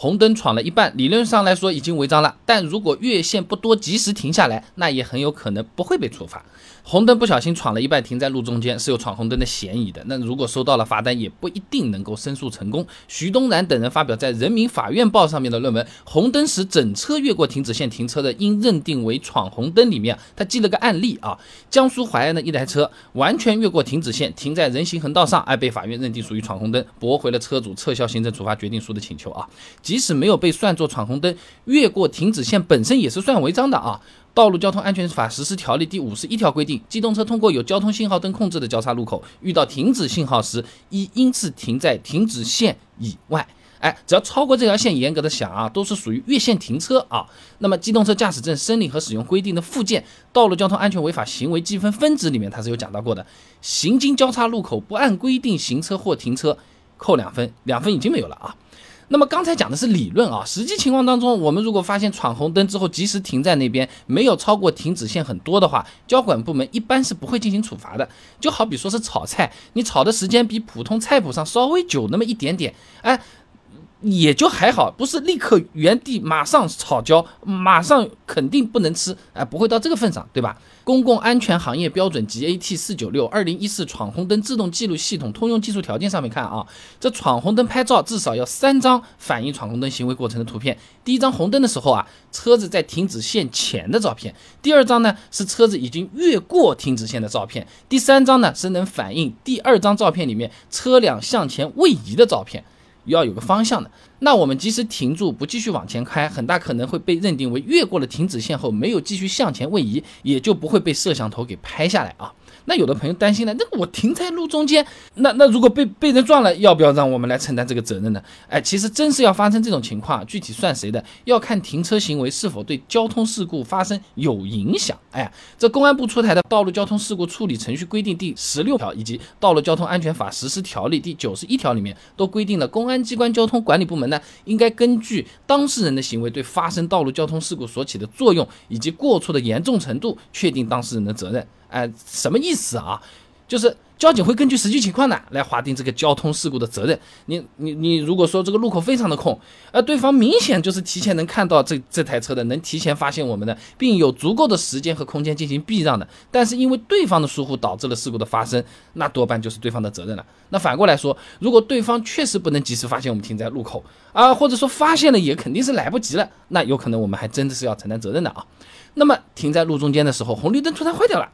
红灯闯了一半，理论上来说已经违章了，但如果越线不多，及时停下来，那也很有可能不会被处罚。红灯不小心闯了一半，停在路中间是有闯红灯的嫌疑的。那如果收到了罚单，也不一定能够申诉成功。徐东然等人发表在《人民法院报》上面的论文《红灯时整车越过停止线停车的，应认定为闯红灯》里面，他记了个案例啊，江苏淮安的一台车完全越过停止线，停在人行横道上，而被法院认定属于闯红灯，驳回了车主撤销行政处罚决定书的请求啊。即使没有被算作闯红灯，越过停止线本身也是算违章的啊。《道路交通安全法实施条例》第五十一条规定，机动车通过有交通信号灯控制的交叉路口，遇到停止信号时，一应次停在停止线以外。哎，只要超过这条线，严格的想啊，都是属于越线停车啊。那么，机动车驾驶证申领和使用规定的附件《道路交通安全违法行为记分分值》里面，它是有讲到过的。行经交叉路口不按规定行车或停车，扣两分，两分已经没有了啊。那么刚才讲的是理论啊，实际情况当中，我们如果发现闯红灯之后及时停在那边，没有超过停止线很多的话，交管部门一般是不会进行处罚的。就好比说是炒菜，你炒的时间比普通菜谱上稍微久那么一点点，哎。也就还好，不是立刻原地马上炒焦，马上肯定不能吃，哎，不会到这个份上，对吧？公共安全行业标准 GAT 四九六二零一四闯红灯自动记录系统通用技术条件上面看啊，这闯红灯拍照至少要三张反映闯红灯行为过程的图片。第一张红灯的时候啊，车子在停止线前的照片；第二张呢是车子已经越过停止线的照片；第三张呢是能反映第二张照片里面车辆向前位移的照片。要有个方向的，那我们即使停住不继续往前开，很大可能会被认定为越过了停止线后没有继续向前位移，也就不会被摄像头给拍下来啊。那有的朋友担心了，那我停在路中间，那那如果被被人撞了，要不要让我们来承担这个责任呢？哎，其实真是要发生这种情况，具体算谁的，要看停车行为是否对交通事故发生有影响。哎，这公安部出台的《道路交通事故处理程序规定》第十六条，以及《道路交通安全法实施条例》第九十一条里面，都规定了公安机关交通管理部门那，应该根据当事人的行为对发生道路交通事故所起的作用以及过错的严重程度，确定当事人的责任。哎，什么意思啊？就是交警会根据实际情况呢来划定这个交通事故的责任。你你你，如果说这个路口非常的空，而对方明显就是提前能看到这这台车的，能提前发现我们的，并有足够的时间和空间进行避让的，但是因为对方的疏忽导致了事故的发生，那多半就是对方的责任了。那反过来说，如果对方确实不能及时发现我们停在路口啊，或者说发现了也肯定是来不及了，那有可能我们还真的是要承担责任的啊。那么停在路中间的时候，红绿灯突然坏掉了。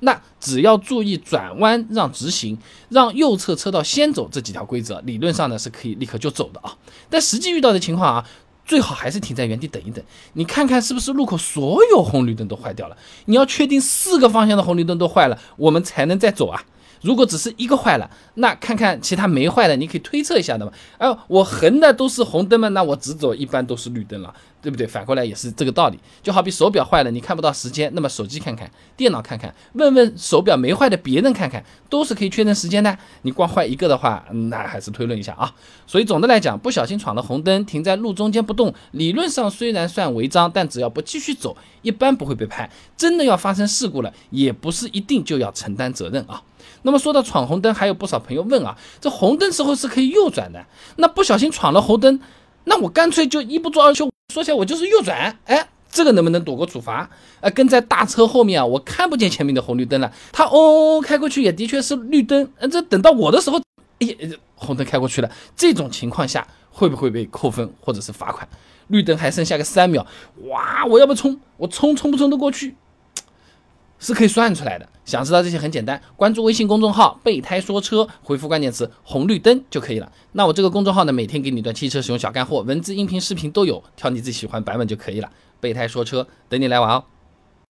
那只要注意转弯让直行，让右侧车道先走这几条规则，理论上呢是可以立刻就走的啊。但实际遇到的情况啊，最好还是停在原地等一等，你看看是不是路口所有红绿灯都坏掉了？你要确定四个方向的红绿灯都坏了，我们才能再走啊。如果只是一个坏了，那看看其他没坏的，你可以推测一下的嘛。哎，我横的都是红灯嘛，那我直走一般都是绿灯了，对不对？反过来也是这个道理。就好比手表坏了，你看不到时间，那么手机看看，电脑看看，问问手表没坏的别人看看，都是可以确认时间的。你光坏一个的话，那还是推论一下啊。所以总的来讲，不小心闯了红灯，停在路中间不动，理论上虽然算违章，但只要不继续走，一般不会被拍。真的要发生事故了，也不是一定就要承担责任啊。那么说到闯红灯，还有不少朋友问啊，这红灯时候是可以右转的，那不小心闯了红灯，那我干脆就一不做二休，说起来我就是右转，哎，这个能不能躲过处罚？呃，跟在大车后面啊，我看不见前面的红绿灯了，他哦哦哦开过去也的确是绿灯，这等到我的时候，哎，红灯开过去了，这种情况下会不会被扣分或者是罚款？绿灯还剩下个三秒，哇，我要不冲，我冲冲不冲得过去？是可以算出来的。想知道这些很简单，关注微信公众号“备胎说车”，回复关键词“红绿灯”就可以了。那我这个公众号呢，每天给你一段汽车使用小干货，文字、音频、视频都有，挑你自己喜欢版本就可以了。备胎说车，等你来玩哦。